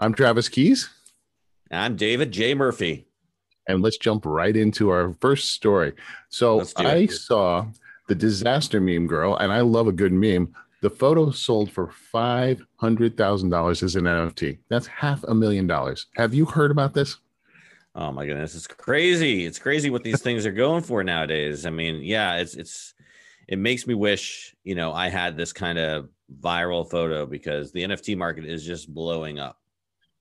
I'm Travis Keys. I'm David J. Murphy. And let's jump right into our first story. So I it. saw the disaster meme girl, and I love a good meme. The photo sold for five hundred thousand dollars as an NFT. That's half a million dollars. Have you heard about this? Oh my goodness, it's crazy! It's crazy what these things are going for nowadays. I mean, yeah, it's it's it makes me wish you know I had this kind of viral photo because the NFT market is just blowing up.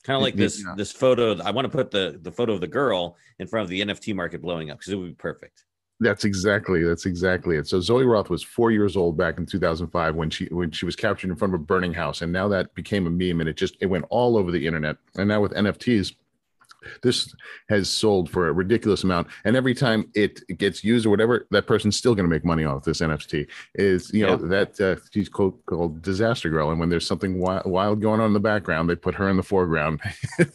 Kind of like this yeah. this photo. I want to put the the photo of the girl in front of the NFT market blowing up because it would be perfect. That's exactly that's exactly it. So Zoe Roth was four years old back in 2005 when she when she was captured in front of a burning house, and now that became a meme, and it just it went all over the internet. And now with NFTs, this has sold for a ridiculous amount. And every time it gets used or whatever that person's still going to make money off this nft is you know yeah. that uh, she's called, called, disaster girl. And when there's something wild, wild, going on in the background they put her in the foreground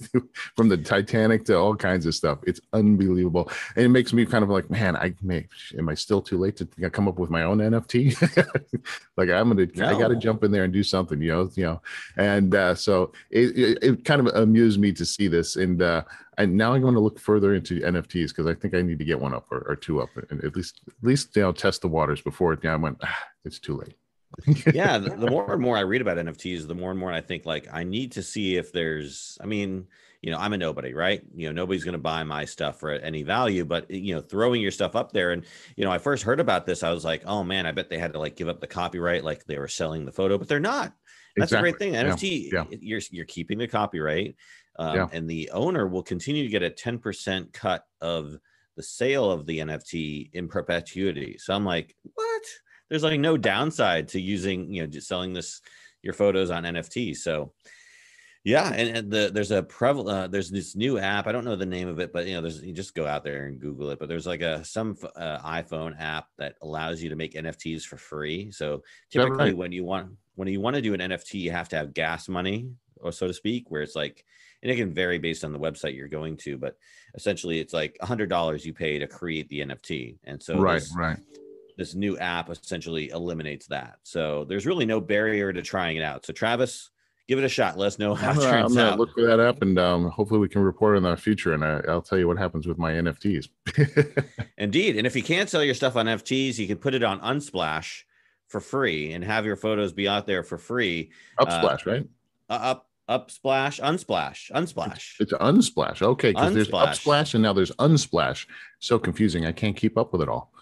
from the titanic to all kinds of stuff. It's unbelievable. And it makes me kind of like man i may am i still too late to come up with my own nft like i'm gonna no. i gotta jump in there and do something you know you know. And uh, so it, it, it, kind of amused me to see this. And uh, and now I'm going to look further into NFTs because I think I need to get one up or, or, two up, and at least at least you know test the waters before. Yeah, I went. Ah, it's too late. yeah, the, the, more and more I read about NFTs, the more and more I think like I need to see if there's. I mean, you know, I'm a nobody, right? You know, nobody's going to buy my stuff for any value, but you know, throwing your stuff up there, and you know, I first heard about this, I was like, oh man, I bet they had to like give up the copyright, like they were selling the photo, but they're not. That's exactly. a great thing. NFT, yeah. Yeah. you're you're keeping the copyright um, yeah. and the owner will continue to get a 10% cut of the sale of the nft in perpetuity. So i'm like what? There's like no downside to using you know just selling this your photos on nft so yeah and, and the there's a prevalent uh, there's this new app. I don't know the name of it but you know there's you just go out there and google it but there's like a some uh, iphone app that allows you to make nfts for free. So typically right? when you want when you want to do an nft you have to have gas money or so to speak where it's like and it can vary based on the website you're going to, but essentially it's like a hundred dollars you pay to create the NFT. And so right, this, right. This new app essentially eliminates that. So there's really no barrier to trying it out. So Travis, give it a shot. Let us know how it turns I'm out. Look for that up, and um, hopefully we can report in the future. And I, will tell you what happens with my NFTs. Indeed, and if you can't sell your stuff on NFTs, you can put it on Unsplash for free and have your photos be out there for free. Upsplash, uh, right? Uh, up Upsplash, Unsplash, Unsplash. It's, it's Unsplash. Okay, because there's Upsplash and now there's Unsplash. So confusing. I can't keep up with it all.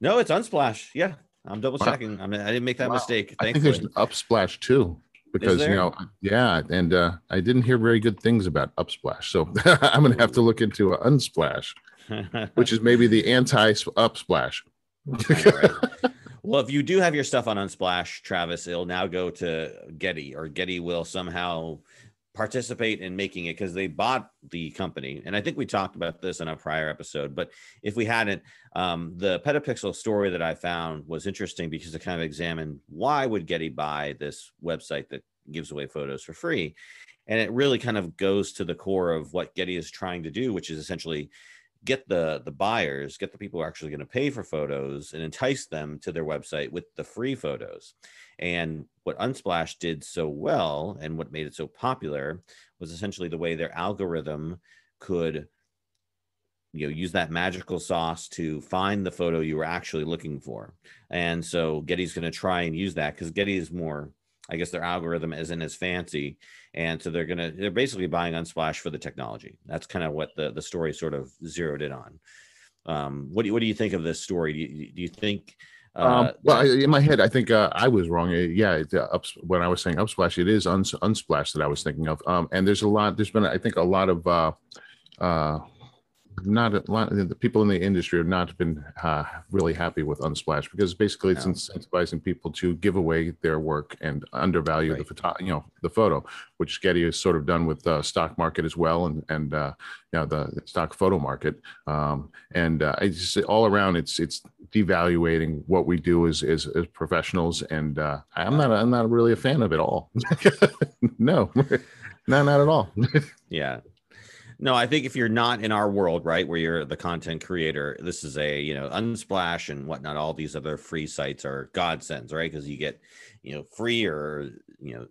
No, it's Unsplash. Yeah, I'm double checking. I mean, I didn't make that wow. mistake. I think there's an Upsplash too, because you know, yeah, and uh, I didn't hear very good things about Upsplash, so I'm gonna have to look into Unsplash, which is maybe the anti-Upsplash. Well, if you do have your stuff on Unsplash, Travis, it'll now go to Getty, or Getty will somehow participate in making it because they bought the company. And I think we talked about this in a prior episode, but if we hadn't, um, the Petapixel story that I found was interesting because it kind of examined why would Getty buy this website that gives away photos for free. And it really kind of goes to the core of what Getty is trying to do, which is essentially get the the buyers get the people who are actually going to pay for photos and entice them to their website with the free photos. And what unsplash did so well and what made it so popular was essentially the way their algorithm could you know use that magical sauce to find the photo you were actually looking for. And so getty's going to try and use that because getty is more I guess their algorithm isn't as fancy, and so they're gonna they're basically buying Unsplash for the technology. That's kind of what the the story sort of zeroed in on. Um, what do you, what do you think of this story? Do you, do you think? Uh, um, well, I, in my head, I think uh, I was wrong. Uh, yeah, it, uh, ups, when I was saying Upsplash, it is uns, Unsplash that I was thinking of. Um, and there's a lot. There's been, I think, a lot of uh, uh, not a lot the people in the industry have not been uh, really happy with unsplash because basically it's no. incentivizing people to give away their work and undervalue right. the photo you know the photo which getty has sort of done with the stock market as well and and uh, you know the stock photo market um, and uh, it's just all around it's it's devaluating what we do as as, as professionals and uh, i'm not i'm not really a fan of it all no no not at all yeah no, I think if you're not in our world, right, where you're the content creator, this is a you know Unsplash and whatnot. All these other free sites are godsends, right? Because you get you know free or you know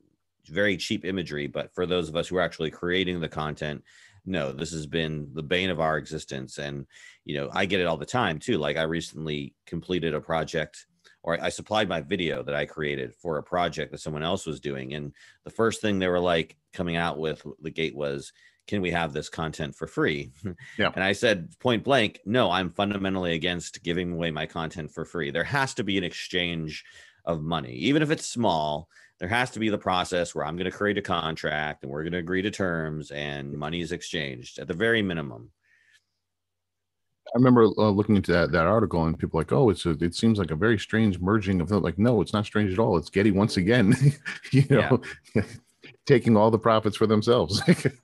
very cheap imagery. But for those of us who are actually creating the content, no, this has been the bane of our existence. And, you know, I get it all the time too. Like I recently completed a project or I supplied my video that I created for a project that someone else was doing. And the first thing they were like coming out with the gate was, can we have this content for free? Yeah. And I said point blank, no, I'm fundamentally against giving away my content for free. There has to be an exchange of money, even if it's small. There has to be the process where I'm going to create a contract and we're going to agree to terms and money is exchanged at the very minimum. I remember uh, looking into that, that article and people like, oh, it's a, it seems like a very strange merging of like, no, it's not strange at all. It's Getty once again, you know, yeah. taking all the profits for themselves.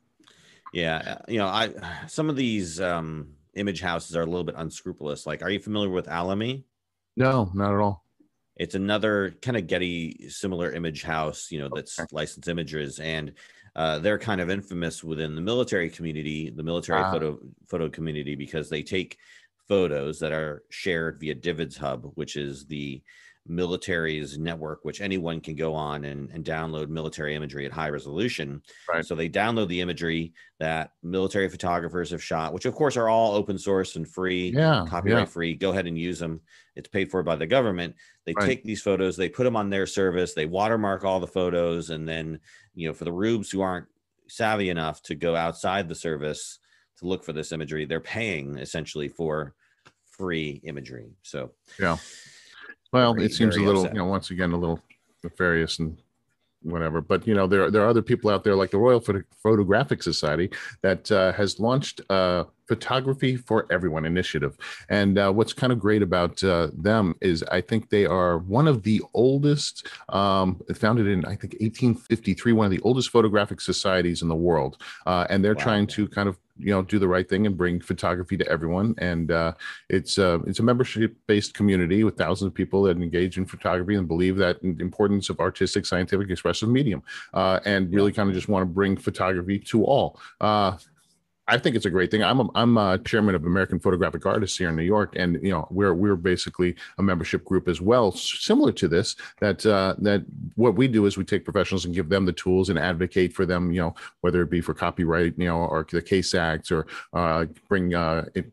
yeah, uh, you know, I some of these um, image houses are a little bit unscrupulous. Like, are you familiar with Alamy? No, not at all. It's another kind of Getty similar image house, you know, that's okay. licensed images, and uh, they're kind of infamous within the military community, the military uh, photo photo community, because they take photos that are shared via DVIDS Hub, which is the military's network, which anyone can go on and, and download military imagery at high resolution. Right. So they download the imagery that military photographers have shot, which of course are all open source and free, yeah, copyright yeah. free. Go ahead and use them. It's paid for by the government. They right. take these photos, they put them on their service, they watermark all the photos, and then you know for the rubes who aren't savvy enough to go outside the service to look for this imagery, they're paying essentially for free imagery. So yeah well, very, it seems a little, upset. you know, once again, a little nefarious and whatever. But you know, there there are other people out there like the Royal Photographic Society that uh, has launched a photography for everyone initiative. And uh, what's kind of great about uh, them is I think they are one of the oldest, um, founded in I think 1853, one of the oldest photographic societies in the world. Uh, and they're wow. trying to kind of you know do the right thing and bring photography to everyone. And uh, it's uh, it's a membership based community with thousands of people that engage in photography and believe that the importance of artistic scientific expressive medium uh, and really kind of just want to bring photography to all. Uh, I think it's a great thing. I'm a, I'm a chairman of American Photographic Artists here in New York, and you know we're we're basically a membership group as well, similar to this. That uh, that what we do is we take professionals and give them the tools and advocate for them. You know whether it be for copyright, you know, or the Case Acts, or uh, bring uh, it,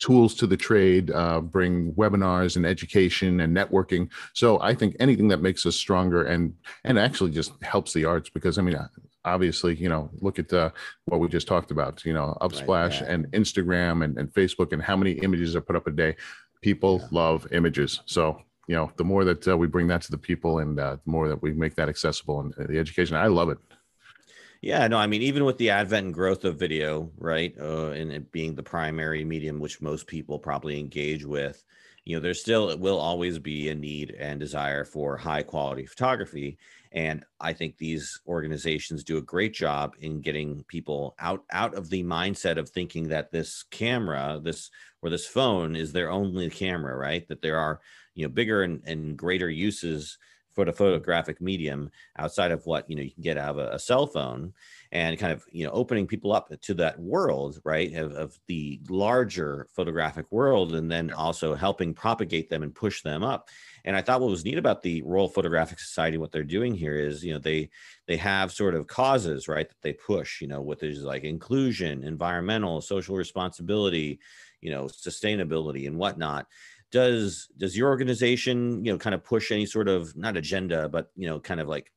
tools to the trade, uh, bring webinars and education and networking. So I think anything that makes us stronger and and actually just helps the arts because I mean obviously, you know, look at uh, what we just talked about, you know, Upsplash right, yeah. and Instagram and, and Facebook and how many images are put up a day. People yeah. love images. So, you know, the more that uh, we bring that to the people and uh, the more that we make that accessible and uh, the education, I love it. Yeah, no, I mean, even with the advent and growth of video, right, uh, and it being the primary medium which most people probably engage with, you know, there still it will always be a need and desire for high quality photography. And I think these organizations do a great job in getting people out out of the mindset of thinking that this camera, this or this phone is their only camera, right? That there are, you know, bigger and, and greater uses for the photographic medium outside of what you know you can get out of a, a cell phone and kind of you know opening people up to that world right of, of the larger photographic world and then also helping propagate them and push them up. And i thought what was neat about the royal photographic society what they're doing here is you know they they have sort of causes right that they push you know what is like inclusion environmental social responsibility you know sustainability and whatnot does does your organization you know kind of push any sort of not agenda but you know kind of like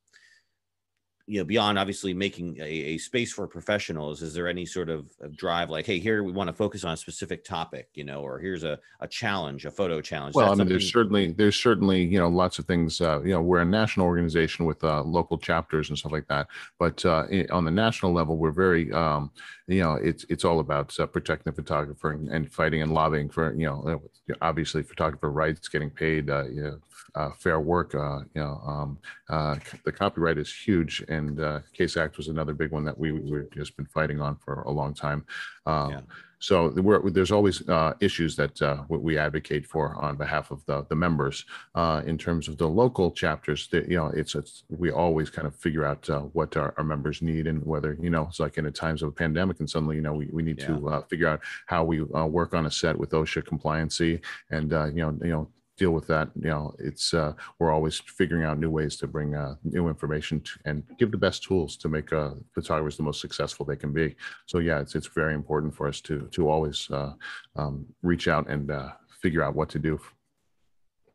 you know beyond obviously making a, a, space for professionals is there any sort of, of, drive like hey here we want to focus on a specific topic you know or here's a, a challenge a photo challenge well That's i mean there's certainly there's certainly you know lots of things uh, you know we're a national organization with uh, local chapters and stuff like that but uh, on the national level we're very um, you know it's it's all about uh, protecting the photographer and, and, fighting and lobbying for you know obviously photographer rights getting paid uh, you know, uh, fair work. Uh, you know, um, uh, the copyright is huge, and uh, Case Act was another big one that we we've just been fighting on for a long time. Um, yeah. So there's always uh, issues that uh, we advocate for on behalf of the, the members. Uh, in terms of the local chapters, that you know, it's, it's we always kind of figure out uh, what our, our, members need and whether you know it's like in a times of a pandemic and suddenly you know we, we need yeah. to uh, figure out how we uh, work on a set with OSHA compliancy and you know you know deal with that. You know, it's uh, we're always figuring out new ways to bring uh, new information to, and give the best tools to make uh, photographers the most successful they can be. So yeah, it's it's very important for us to to always uh, um, reach out and uh, figure out what to do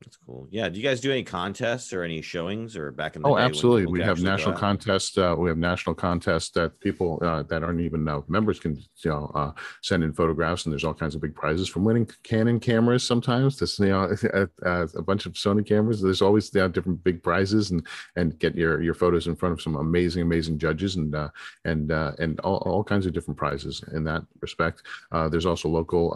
that's cool. Yeah. Do you guys do any contests or any showings or back in the oh, day? absolutely. We have national contests. Uh, we have national contests that people uh, that aren't even uh, members can you know uh, send in photographs, and there's all kinds of big prizes from winning Canon cameras. Sometimes this you know a bunch of Sony cameras. There's always different big prizes, and and get your your photos in front of some amazing amazing judges, and uh, and uh, and all, all kinds of different prizes in that respect. there's also local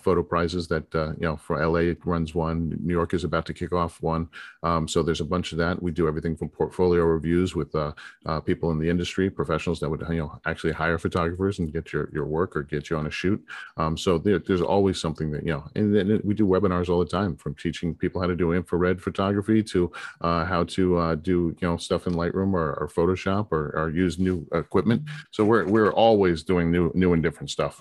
photo prizes that you know for LA it runs one, New York Is about to kick off one. Um, so there's a bunch of that. We do everything from portfolio reviews with uh, uh, people in the industry, professionals that would you know actually hire photographers and get your your work or get you on a shoot. Um, so there, there's always something that you know, and then we do webinars all the time, from teaching people how to do infrared photography to uh, how to uh, do you know stuff in Lightroom or, or Photoshop or, or use new equipment. So we're we're always doing new new and different stuff.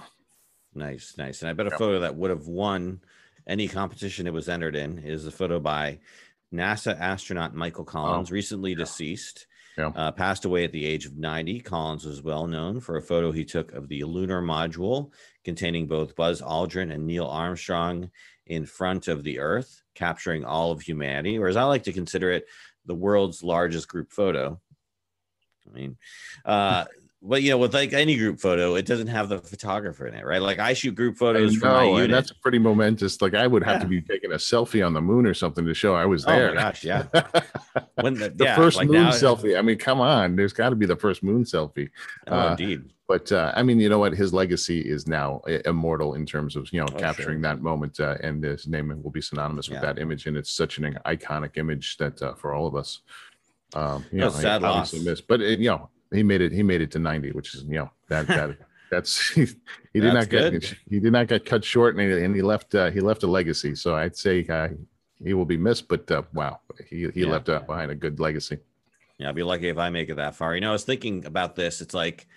Nice, nice. And I bet a photo that would have won any competition it was entered in is a photo by NASA astronaut Michael Collins, oh, recently yeah. deceased. Yeah. Uh, passed away at the age of 90. Collins was well known for a photo he took of the lunar module containing both Buzz Aldrin and Neil Armstrong in front of the Earth, capturing all of humanity, or as I like to consider it, the world's largest group photo. I mean, uh, but you know, with like any group photo, it doesn't have the photographer in it, right? Like I shoot group photos for my unit. that's pretty momentous. Like I would have yeah. to be taking a selfie on the moon or something to show I was there. Oh my gosh, yeah. when the, the yeah, first like moon now, selfie. I mean, come on, there's got to be the first moon selfie. Oh, uh, indeed. But uh, I mean, you know what? His legacy is now immortal in terms of you know oh, capturing sure. that moment, uh, and his name will be synonymous with that image, and it's such an iconic image that uh, for all of us. Um, you no, know, sad loss. Missed. But it, you know, he made it. He made it to ninety, which is you know that that that's he, he did not get good. he did not get cut short, and he, and he left uh, he left a legacy. So I'd say uh, he will be missed, but uh, wow, he he yeah. left uh, behind a good legacy. Yeah, I'd be lucky if I make it that far. You know, I was thinking about this. It's like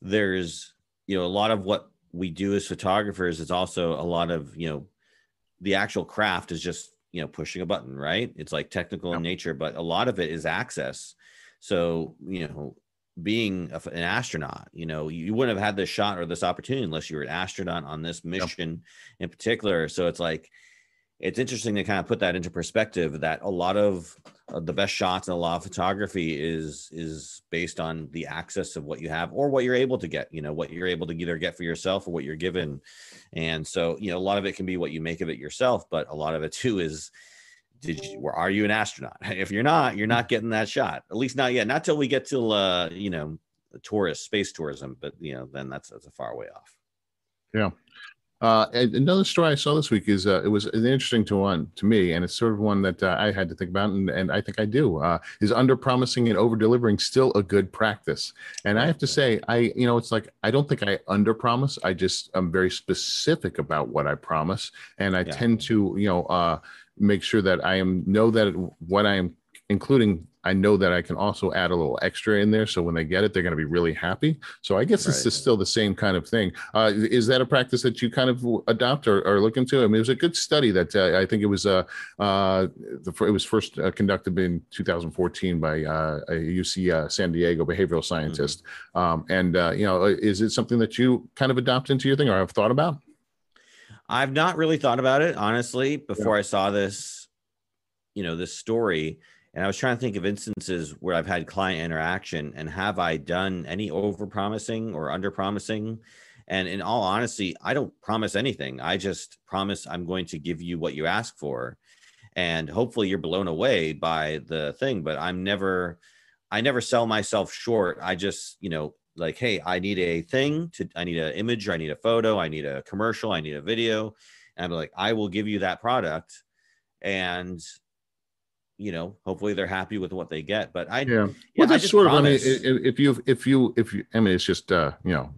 there's you know a lot of what we do as photographers is also a lot of you know the actual craft is just you know pushing a button right it's like technical in nature but a lot of it is access so you know being a, an astronaut. You know, you wouldn't have had this shot or this opportunity unless you were an astronaut on this mission yep. in particular. So it's like, it's interesting to kind of put that into perspective that a lot of uh, the best shots and a lot of photography is is based on the access of what you have or what you're able to get you know what you're able to either get for yourself or what you're given and so you know a lot of it can be what you make of it yourself but a lot of it too is did you are you an astronaut if you're not you're not getting that shot at least not yet not till we get to uh you know tourist space tourism but you know then that's that's a far way off yeah uh, another story I saw this week is uh, it was an interesting to one to me, and it's sort of one that uh, I had to think about, and, and I think I do. Uh, is under promising and over delivering still a good practice? And I have to say, I you know, it's like I don't think I under promise. I just I'm very specific about what I promise, and I yeah. tend to you know uh, make sure that I am know that what I am including I know that I can also add a little extra in there. So when they get it, they're going to be really happy. So I guess right. this is still the same kind of thing. Uh, is that a practice that you kind of adopt or, or look into? I mean, it was a good study that uh, I think it was, uh, uh, the, it was first uh, conducted in 2014 by uh, a UC uh, San Diego behavioral scientist. Mm-hmm. Um, and, uh, you know, is it something that you kind of adopt into your thing or have thought about? I've not really thought about it, honestly, before yeah. I saw this, you know, this story and I was trying to think of instances where I've had client interaction and have I done any over promising or under promising? And in all honesty, I don't promise anything. I just promise I'm going to give you what you ask for. And hopefully you're blown away by the thing, but I'm never, I never sell myself short. I just, you know, like, hey, I need a thing to, I need an image, I need a photo, I need a commercial, I need a video. And I'm like, I will give you that product. And you know, hopefully they're happy with what they get. But I, yeah, yeah well, that's sort promise. of. I mean, if you, if you, if you, I mean, it's just, uh, you know,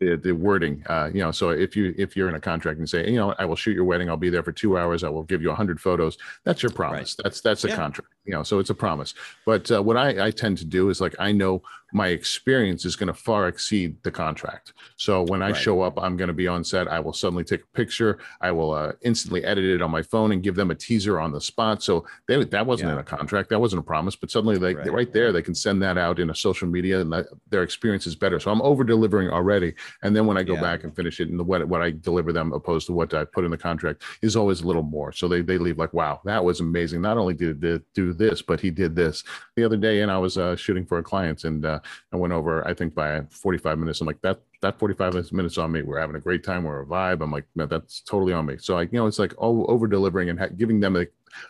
the, the wording, uh, you know, so if you, if you're in a contract and say, you know, I will shoot your wedding, I'll be there for two hours, I will give you a hundred photos. That's your promise. Right. That's that's a yeah. contract. You know so it's a promise. But uh, what I, I tend to do is like i know my experience is going to far exceed the contract. So when i Right. show up i'm going to be on set i will suddenly take a picture i will uh, instantly edit it on my phone and give them a teaser on the spot. So they, that wasn't in a contract that wasn't a promise but suddenly they Right. right, there they can send that out in a social media and that, their experience is better. So i'm over delivering already. And then when i go Yeah. back and finish it and the, what, what i deliver them opposed to what i put in the contract is always a little more. So they, they leave like wow that was amazing. Not only did it do this but he did this. The other day and i was uh, shooting for a client and uh, i went over i think by 45 minutes. I'm like that that 45 minutes on me. We're having a great time. We're a vibe. I'm like no that's totally on me. So like you know it's like oh, over delivering and ha- giving them a,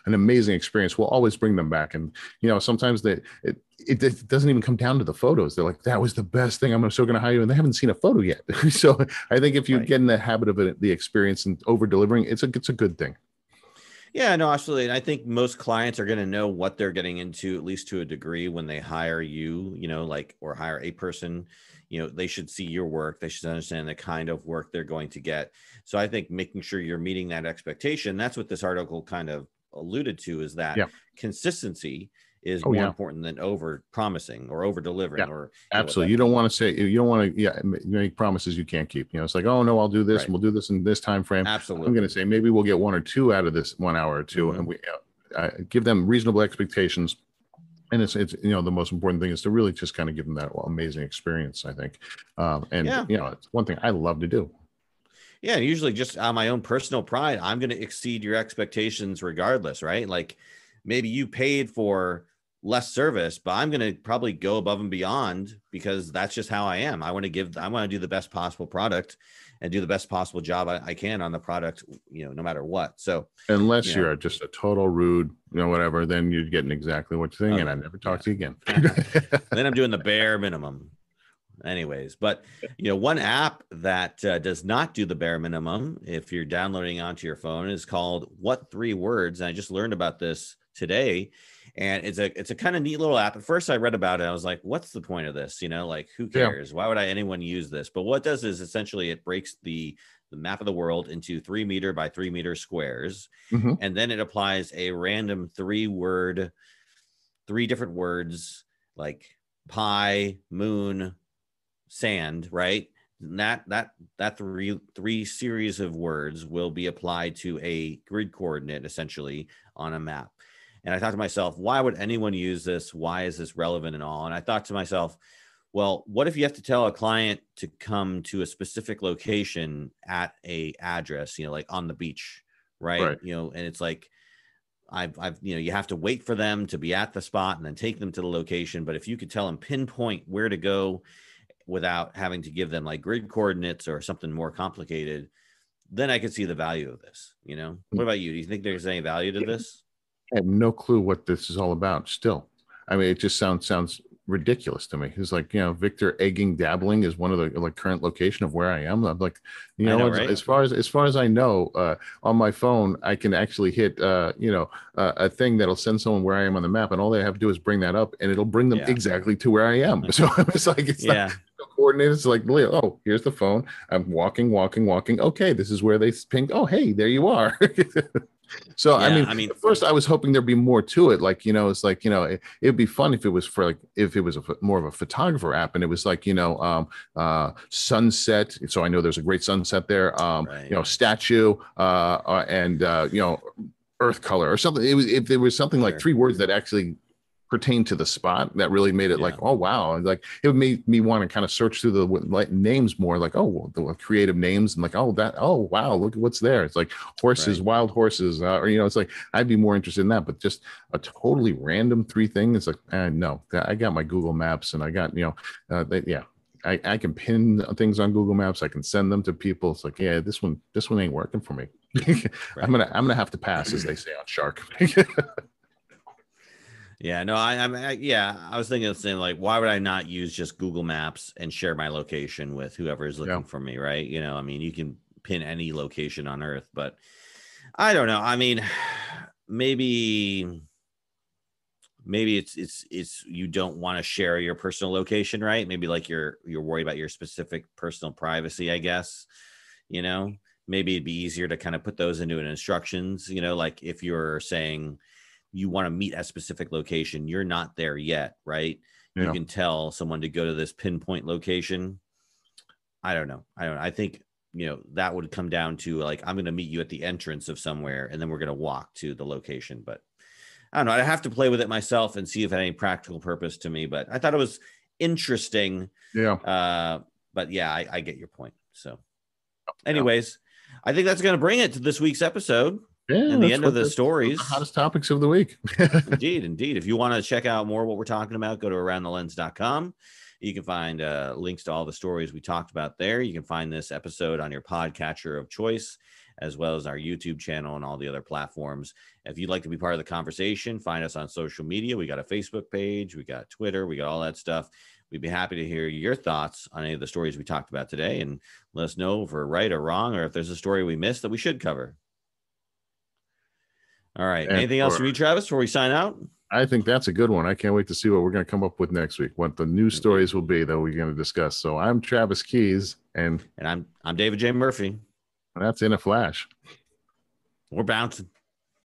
an amazing experience will always bring them back. And you know sometimes they it, it, it doesn't even come down to the photos. They're like that was the best thing. I'm so going to hire you. And they haven't seen a photo yet. So i think if you Right. get in the habit of it, the experience and over delivering it's a it's a good thing Yeah, no, absolutely. And I think most clients are going to know what they're getting into, at least to a degree, when they hire you, you know, like, or hire a person. You know, they should see your work. They should understand the kind of work they're going to get. So I think making sure you're meeting that expectation, that's what this article kind of alluded to is that Yeah. consistency is Oh, more yeah. important than over promising or over delivering Yeah, or you know, Absolutely. You don't want to say you don't want to yeah make promises you can't keep. You know, it's like oh no, I'll do this Right. and we'll do this in this time frame. Absolutely. I'm going to say maybe we'll get one or two out of this one hour or 2 Mhm. and we uh, give them reasonable expectations. And it's it's you know the most important thing is to really just kind of give them that amazing experience. I think, um, and Yeah. you know it's one thing I love to do. Yeah, and usually just on my own personal pride, I'm going to exceed your expectations regardless, right? Like maybe you paid for less service, but I'm going to probably go above and beyond because that's just how I am. I want to give, I want to do the best possible product and do the best possible job I, I can on the product, you know, no matter what. So, Unless Yeah. you're just a total rude, you know, whatever, then you're getting exactly what you're thinking. I never talk yeah. to you again. then I'm doing the bare minimum. Anyways, but you know, one app that uh, does not do the bare minimum, if you're downloading onto your phone, is called What Three Words. And I just learned about this today, and it's a it's a kind of neat little app. At first, I read about it, I was like, "What's the point of this?" You know, like who Yeah. cares? Why would I anyone use this? But what it does is essentially it breaks the the map of the world into three meter by three meter squares, Mhm. and then it applies a random three word, three different words like pie, moon, sand, right? And that that that three three series of words will be applied to a grid coordinate essentially on a map. And I thought to myself, why would anyone use this? Why is this relevant and all? And I thought to myself, well, what if you have to tell a client to come to a specific location at a address, you know, like on the beach, right? Right. You know, and it's like I've, I've, you know, you have to wait for them to be at the spot and then take them to the location. But if you could tell them pinpoint where to go without having to give them like grid coordinates or something more complicated, then I could see the value of this. You know, what mm. about you? Do you think there's any value to this? I have no clue what this is all about still. I mean, it just sounds sounds ridiculous to me. It's like, you know, Victor egging dabbling is one of the like current location of where I am. I'm like, you know, know, as, right? as far as as far as I know, uh, on my phone, I can actually hit uh, you know, uh, a thing that'll send someone where I am on the map, and all they have to do is bring that up, and it'll bring them Yeah. exactly to where I am. So it's like it's not Yeah. coordinated. It's like, oh, here's the phone. I'm walking, walking, walking. Okay, this is where they ping. Oh, hey, there you are. so I mean, I mean- at first I was hoping there'd be more to it. Like you know, it's like you know, it, it'd be fun if it was for like if it was a more of a photographer app, and it was like you know, um, uh, sunset. So I know there's a great sunset there. Um, Right. you know, statue, uh, uh and uh, you know, earth color or something. It was if there was something like three words that actually pertain to the spot that really made it like oh wow like it made me want to kind of search through the like names more like oh well, the creative names and like oh that oh wow look at what's there it's like horses Right. wild horses uh, or you know it's like i'd be more interested in that but just a totally random three thing it's like uh, no i got my google maps and i got you know uh, they, yeah I, I can pin things on Google Maps. I can send them to people. It's like, yeah, this one, this one ain't working for me. I'm gonna, I'm gonna have to pass, as they say on Shark. Yeah, no, I, I'm, I, yeah, I was thinking the same. Like, why would I not use just Google Maps and share my location with whoever is looking Yeah. for me? Right? You know, I mean, you can pin any location on Earth, but I don't know. I mean, maybe, maybe it's it's it's you don't want to share your personal location, right? Maybe like you're you're worried about your specific personal privacy. I guess, you know, maybe it'd be easier to kind of put those into an instructions. You know, like if you're saying you want to meet at a specific location, you're not there yet, right? Yeah. You can tell someone to go to this pinpoint location. I don't know. I don't. I think you know that would come down to like I'm going to meet you at the entrance of somewhere, and then we're going to walk to the location. But I don't know. I have to play with it myself and see if it had any practical purpose to me. But I thought it was interesting. Yeah. Uh, but yeah, I, I get your point. So, anyways, I think that's going to bring it to this week's episode Yeah. and the end of the stories. hottest topics of the week. indeed, indeed. If you want to check out more what we're talking about, go to aroundthelens.com. You can find uh, links to all the stories we talked about there. You can find this episode on your podcatcher of choice, as well as our YouTube channel and all the other platforms. If you'd like to be part of the conversation, find us on social media. We got a Facebook page, we got Twitter, we got all that stuff. We'd be happy to hear your thoughts on any of the stories we talked about today and let us know if we're right or wrong, or if there's a story we missed that we should cover. All right. And Anything else for- from you, Travis, before we sign out? I think that's a good one. I can't wait to see what we're going to come up with next week, what the new mm-hmm. stories will be that we're going to discuss. So I'm Travis Keys, and And I'm I'm David J. Murphy. that's in a flash. We're bouncing.